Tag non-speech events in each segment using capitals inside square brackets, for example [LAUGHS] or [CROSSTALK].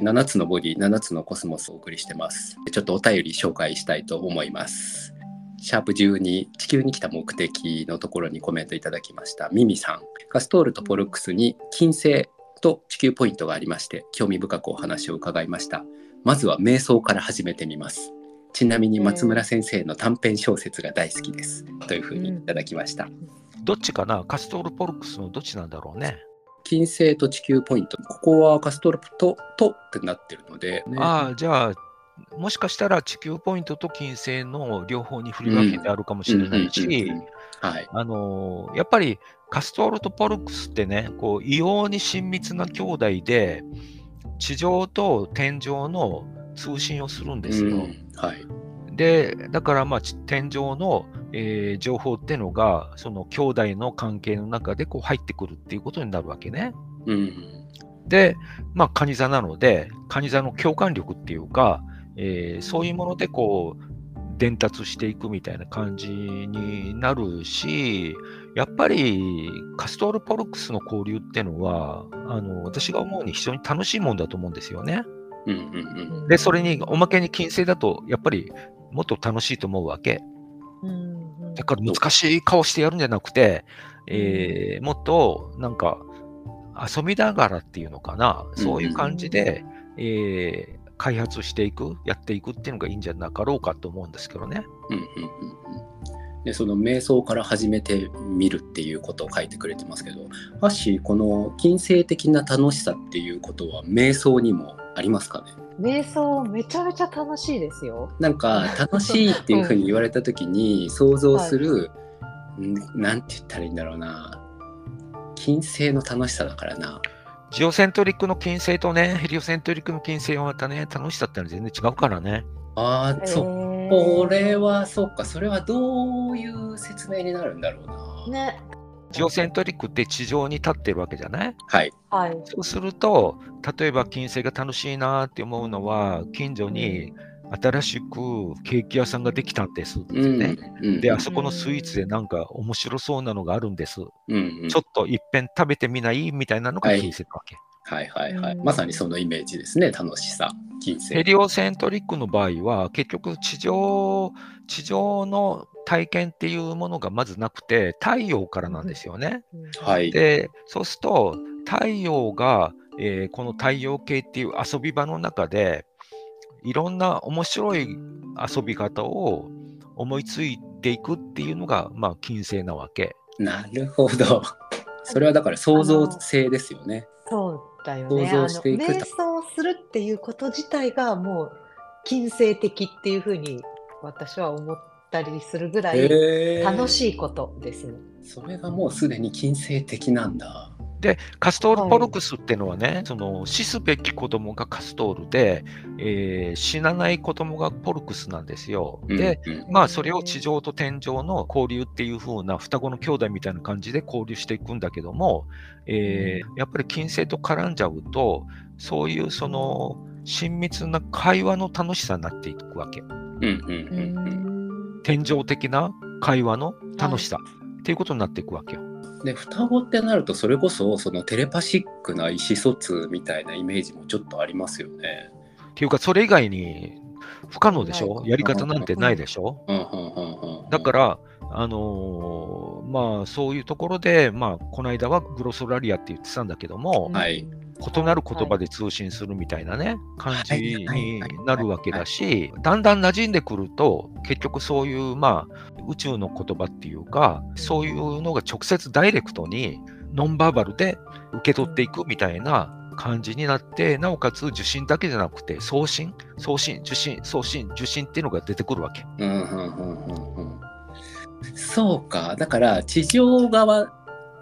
7つのボディ、7つのコスモスをお送りしてます。ちょっとお便り紹介したいと思います。シャープ12、地球に来た目的のところにコメントいただきました。ミミさん、カストールとポルックスに金星と地球ポイントがありまして、興味深くお話を伺いました。まずは瞑想から始めてみます。ちなみに松村先生の短編小説が大好きです。というふうにいただきました。どっちかな？カストールポルックスのどっちなんだろうね。金星と地球ポイント、ここはカストールととってなってるので、ね、ああ、じゃあ、もしかしたら地球ポイントと金星の両方に振り分けてあるかもしれないし、あのやっぱりカストールとポルクスってね、こう異様に親密な兄弟で、地上と天井の通信をするんですよ。うん、はい、で、だからまあ天井の、えー、情報っていうのが、その兄弟の関係の中でこう入ってくるっていうことになるわけね。うん、で、まあ、カニ座なので、カニ座の共感力っていうか、えー、そういうものでこう伝達していくみたいな感じになるし、やっぱりカストール・ポルクスの交流っていうのは、あの私が思うに非常に楽しいもんだと思うんですよね。うんうんうん、で、それにおまけに金星だと、やっぱりもっと楽しいと思うわけ。だから難しい顔してやるんじゃなくて、えー、もっとなんか遊びながらっていうのかな、そういう感じで、えー、開発していく、やっていくっていうのがいいんじゃなかろうかと思うんですけどね。うんうんうんでその瞑想から始めてみるっていうことを書いてくれてますけどハッシーこの金星的な楽しさっていうことは瞑想にもありますかね？瞑想めちゃめちゃ楽しいですよ。なんか楽しいっていうふうに言われた時に [LAUGHS] 想像する、はい、なんて言ったらいいんだろうな金星の楽しさだからな。ジオセントリックの金星とね、ヘリオセントリックの金星はまたね、楽しさってのは全然違うからね。ああ、そう。これは、そっか、それはどういう説明になるんだろうな。ね。ジオセントリックって地上に立ってるわけじゃない？はい。そうすると、例えば金星が楽しいなって思うのは、近所に、新しくケーキ屋さんができたんですってね、うんうん、で、あそこのスイーツでなんか面白そうなのがあるんです。うんうん、ちょっといっぺん食べてみないみたいなのが金星なわけ、はい。はいはいはい。まさにそのイメージですね、楽しさ。金星。ヘリオセントリックの場合は、結局地上、地上の体験っていうものがまずなくて、太陽からなんですよね。はい。で、そうすると、太陽が、えー、この太陽系っていう遊び場の中で、いろんな面白い遊び方を思いついていくっていうのが、まあ、金星なわけ。なるほど。それはだから創造性ですよね。そうだよね。想像していく瞑想するっていうこと自体がもう金星的っていうふうに私は思ったりするぐらい楽しいことですね。それがもうすでに金星的なんだ。で、カストール・ポルクスっていうのはね、はい、その死すべき子供がカストールで、えー、死なない子供がポルクスなんですよ。で、うん、まあ、それを地上と天井の交流っていう風な双子の兄弟みたいな感じで交流していくんだけども、えー、やっぱり金星と絡んじゃうと、そういうその親密な会話の楽しさになっていくわけ。天井的な会話の楽しさ、はい、っていうことになっていくわけよ。で双子ってなるとそれこそそのテレパシックな意思疎通みたいなイメージもちょっとありますよね。っていうかそれ以外に不可能でしょ？やり方なんてないでしょ？だからあのー、まあそういうところでまあこの間はグロソラリアって言ってたんだけども、はい、異なる言葉で通信するみたいなね、感じになるわけだし、だんだん馴染んでくると、結局そういう、まあ、宇宙の言葉っていうか、そういうのが直接ダイレクトにノンバーバルで受け取っていくみたいな感じになって、なおかつ受信だけじゃなくて、送信、送信、受信、送信、受信っていうのが出てくるわけ。うんうんうんうん、そうか、だから地上側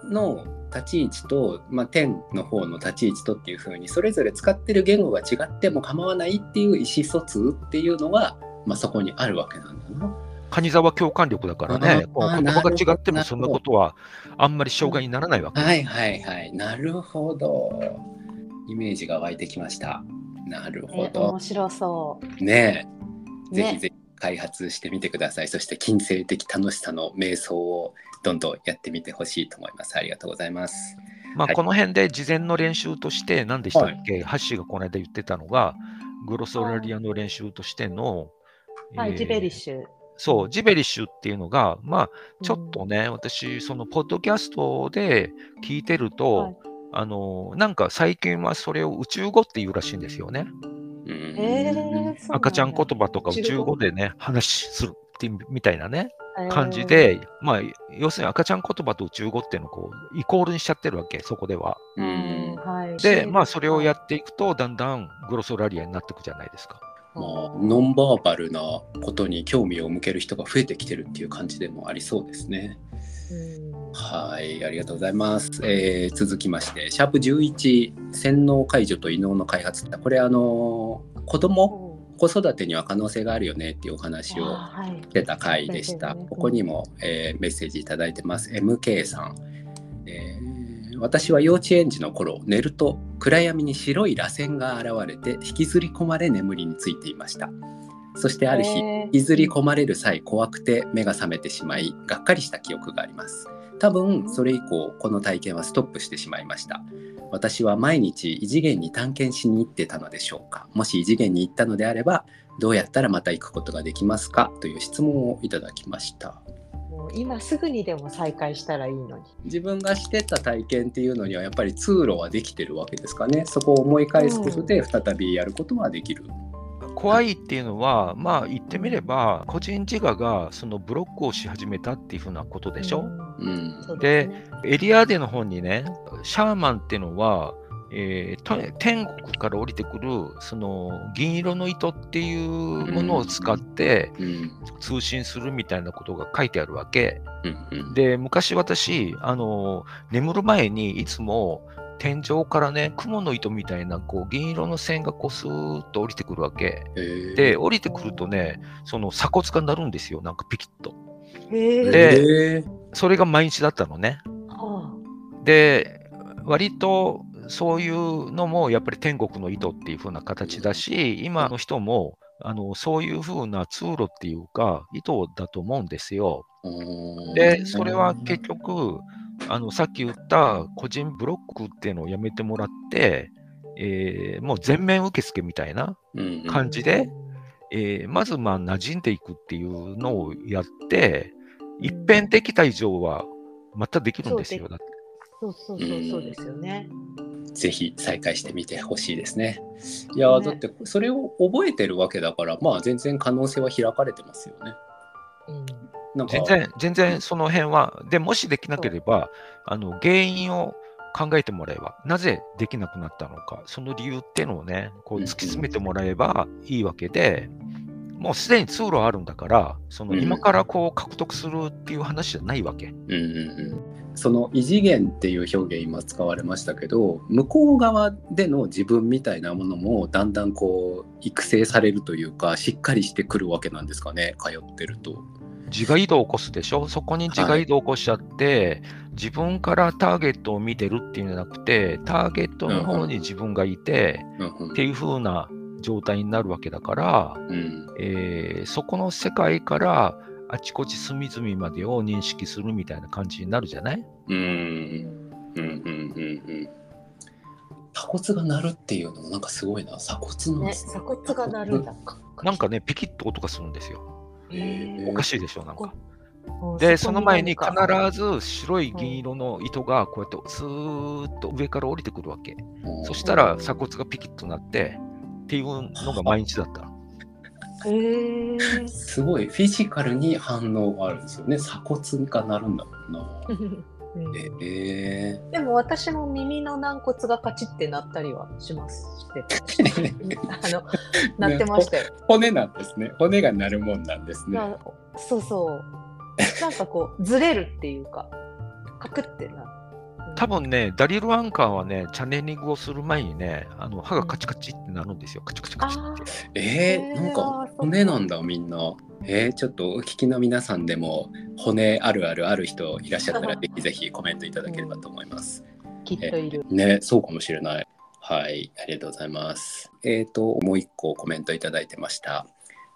の立ち位置と、まあ、天の方の立ち位置とっていう風にそれぞれ使ってる言語が違っても構わないっていう意思疎通っていうのが、まあ、そこにあるわけなんだな。蟹沢共感力だからね、言葉が違ってもそんなことはあんまり障害にならないわけ。はいはいはい、なるほど。イメージが湧いてきました。なるほど。面白そう。ねえ。ぜひぜひ開発してみてください。そして金星的楽しさの瞑想をどんどんやってみてほしいと思います。ありがとうございます。まあ、この辺で事前の練習として、何でしたっけ、はい、ハッシーがこの間言ってたのが、グロソラリアの練習としての、はい、えー、ジベリッシュ。そう、ジベリッシュっていうのが、まあ、ちょっとね、うん、私、その、ポッドキャストで聞いてると、はい、あの、なんか最近はそれを宇宙語っていうらしいんですよね。えー、赤ちゃん言葉とか宇宙語でね、話するってみたいなね、感じで、まあ、要するに赤ちゃん言葉と宇宙語っていうのをこうイコールにしちゃってるわけ、そこでは。で、まあ、それをやっていくと、だんだんグロソラリアになっていくじゃないですか。まあ、ノンバーバルなことに興味を向ける人が増えてきてるっていう感じでもありそうですね。はい、ありがとうございます。えー、続きまして、シャープ11、洗脳解除と異能の開発。これ、あの、子供子育てには可能性があるよねっていうお話をしてた回でした。はいここにも、えー、メッセージ頂いてます。MK さん、えー、私は幼稚園児の頃寝ると暗闇に白い螺旋が現れて引きずり込まれ眠りについていました。そしてある日、引きずり込まれる際怖くて目が覚めてしまいがっかりした記憶があります。多分それ以降この体験はストップしてしまいました。私は毎日異次元に探検しに行ってたのでしょうか。もし異次元に行ったのであればどうやったらまた行くことができますか？という質問をいただきました。もう今すぐにでも再開したらいいのに。自分がしてた体験っていうのにはやっぱり通路はできてるわけですかね。そこを思い返すことで再びやることはできる、うん怖いっていうのは、まあ言ってみれば、個人自我がそのブロックをし始めたっていうふうなことでしょ？うん、で、エリアでの本にね、シャーマンっていうのは、えー、天国から降りてくるその銀色の糸っていうものを使って通信するみたいなことが書いてあるわけ。で昔私あの眠る前にいつも天井からね、雲の糸みたいなこう銀色の線がこうスーッと降りてくるわけ。で、降りてくるとね、その鎖骨が鳴るんですよ、なんかピキッと。で、それが毎日だったのね。で、割とそういうのもやっぱり天国の糸っていう風な形だし、今の人もあのそういう風な通路っていうか、糸だと思うんですよ。で、それは結局、あのさっき言った個人ブロックっていうのをやめてもらって、えー、もう全面受付みたいな感じで、うんうん、えー、まずまあ馴染んでいくっていうのをやって、一変できた以上はまたできるんですよ。だってそうそうそうそうですよね。ぜひ再開してみてほしいですね。いや、ね、だってそれを覚えてるわけだから、まあ全然可能性は開かれてますよね。うん全然、全然その辺は、でもしできなければ、あの原因を考えてもらえば、なぜできなくなったのか、その理由っていうのをね、こう突き詰めてもらえばいいわけで、もうすでに通路あるんだから、その今からこう獲得するっていう話じゃないわけ。うんうんうん。その異次元っていう表現今使われましたけど向こう側での自分みたいなものもだんだんこう育成されるというかしっかりしてくるわけなんですかね通ってると。自我移動を起こすでしょ？そこに自我移動を起こしちゃって、はい、自分からターゲットを見てるっていうんじゃなくて、ターゲットの方に自分がいて、うんっていう風な状態になるわけだから、うん、えー、そこの世界からあちこち隅々までを認識するみたいな感じになるじゃない？うん。うんうんうんうん。鎖骨が鳴るっていうのもなんかすごいな。鎖骨の、ね、鎖骨が鳴るんだ。なんかね、ピキッと音がするんですよ。おかしいでしょ、なんか。で、その前に必ず白い銀色の糸がこうやってスーッと上から降りてくるわけ。そしたら鎖骨がピキッとなってっていうのが毎日だった。すごいフィジカルに反応があるんですよね。鎖骨がなるんだもんな。[LAUGHS] えー、でも私も耳の軟骨がカチッてなったりはします。して [LAUGHS] あのなってましたよ、骨なんですね。骨が鳴るもんなんですね。そうそう。なんかこう [LAUGHS] ずれるっていうかカクってな多分ね、ダリル・アンカーはね、チャネリングをする前にね、あの歯がカチカチってなるんですよ。カチカチカチって。えー、なんか。骨なんだ、みんな。えー、ちょっとお聞きの皆さんでも骨あるあるある人いらっしゃったらぜひぜひコメントいただければと思います。きっといる。ね、そうかもしれない。はい、ありがとうございます。えっ、ー、と、もう一個コメントいただいてました。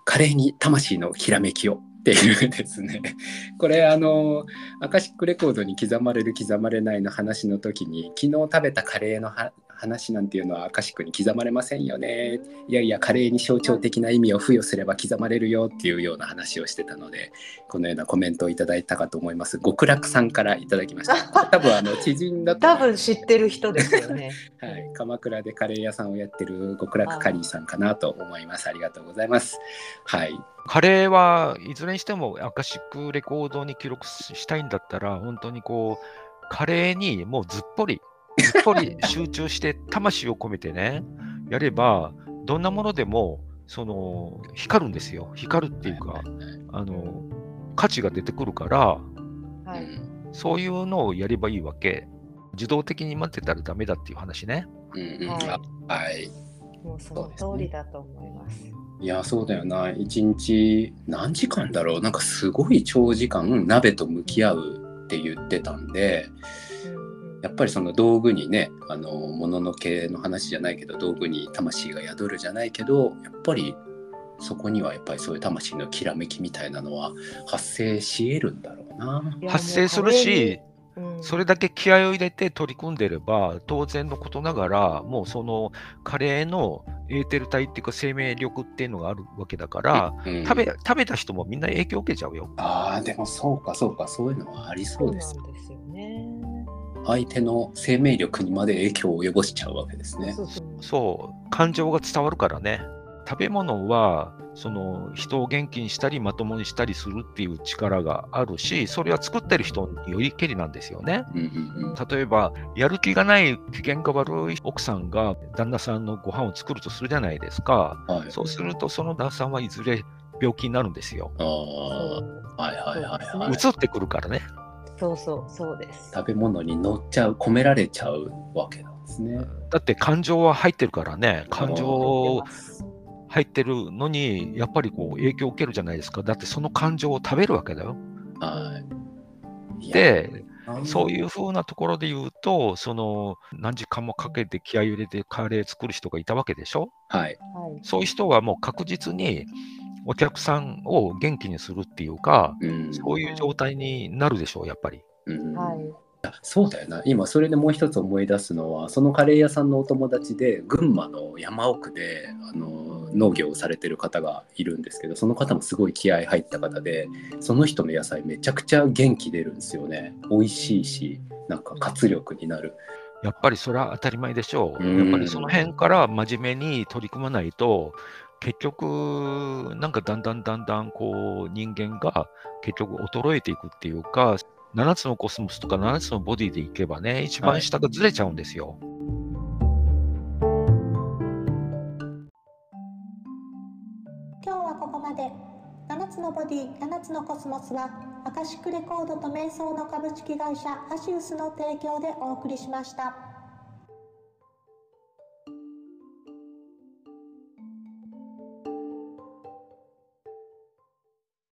カレーに魂のひらめきをっていうですね [LAUGHS] これあのアカシックレコードに刻まれる刻まれないの話の時に昨日食べたカレーの話なんていうのはアカシックに刻まれませんよね。いやいやカレーに象徴的な意味を付与すれば刻まれるよっていうような話をしてたのでこのようなコメントをいただいたかと思います。極楽さんからいただきました [LAUGHS] 多分あの知人だと多分知ってる人ですよね。[LAUGHS] はい。鎌倉でカレー屋さんをやってる極楽カリーさんかなと思います。ありがとうございます。はい。カレーはいずれにしてもアカシックレコードに記録したいんだったら本当にこうカレーにもうずっぽりずっぽり集中して魂を込めてね、やれば、どんなものでも、その、光るんですよ。光るっていうか、あの、価値が出てくるから、はい、そういうのをやればいいわけ。自動的に待ってたらダメだっていう話ね。うん、はい。もうその通りだと思います。いやそうだよな一日何時間だろうなんかすごい長時間鍋と向き合うって言ってたんで、やっぱりその道具にねあの物のけの話じゃないけど道具に魂が宿るじゃないけどやっぱりそこにはやっぱりそういう魂のきらめきみたいなのは発生し得るんだろうな。発生するし、うん、それだけ気合を入れて取り組んでれば当然のことながらもうそのカレーのエーテル体っていうか生命力っていうのがあるわけだから、うん、食べ食べた人もみんな影響を受けちゃうよ。ああでもそうかそうかそういうのはありそうですよ。ですよね。相手の生命力にまで影響を及ぼしちゃうわけですね。そう感情が伝わるからね。食べ物はその人を元気にしたりまともにしたりするっていう力があるしそれは作ってる人によりけりなんですよね。例えばやる気がない機嫌が悪い奥さんが旦那さんのご飯を作るとするじゃないですか、はい、そうするとその旦那さんはいずれ病気になるんですよ。はいはいはいはい。移ってくるからね。そうそうそうです。食べ物に乗っちゃう込められちゃうわけなんですね。だって感情は入ってるからね。感情入ってるのにやっぱりこう影響を受けるじゃないですか。だってその感情を食べるわけだよ。はい。でそういうふうなところで言うと、その何時間もかけて気合い入れてカレー作る人がいたわけでしょ？はい。そういう人はもう確実にお客さんを元気にするっていうか、うん、そういう状態になるでしょう、やっぱり。うん、はいそうだよな今それでもう一つ思い出すのはそのカレー屋さんのお友達で群馬の山奥であの農業をされてる方がいるんですけどその方もすごい気合入った方でその人の野菜めちゃくちゃ元気出るんですよね美味しいしなんか活力になる。やっぱりそれは当たり前でしょう。やっぱりその辺から真面目に取り組まないと、結局、なんかだんだんだんだんこう人間が結局衰えていくっていうか、7つのコスモスとか7つのボディでいけばね、一番下がずれちゃうんですよ。はい、今日はここまで。7つのボディ、7つのコスモスは、アカシックレコードと瞑想の株式会社アシウスの提供でお送りしました。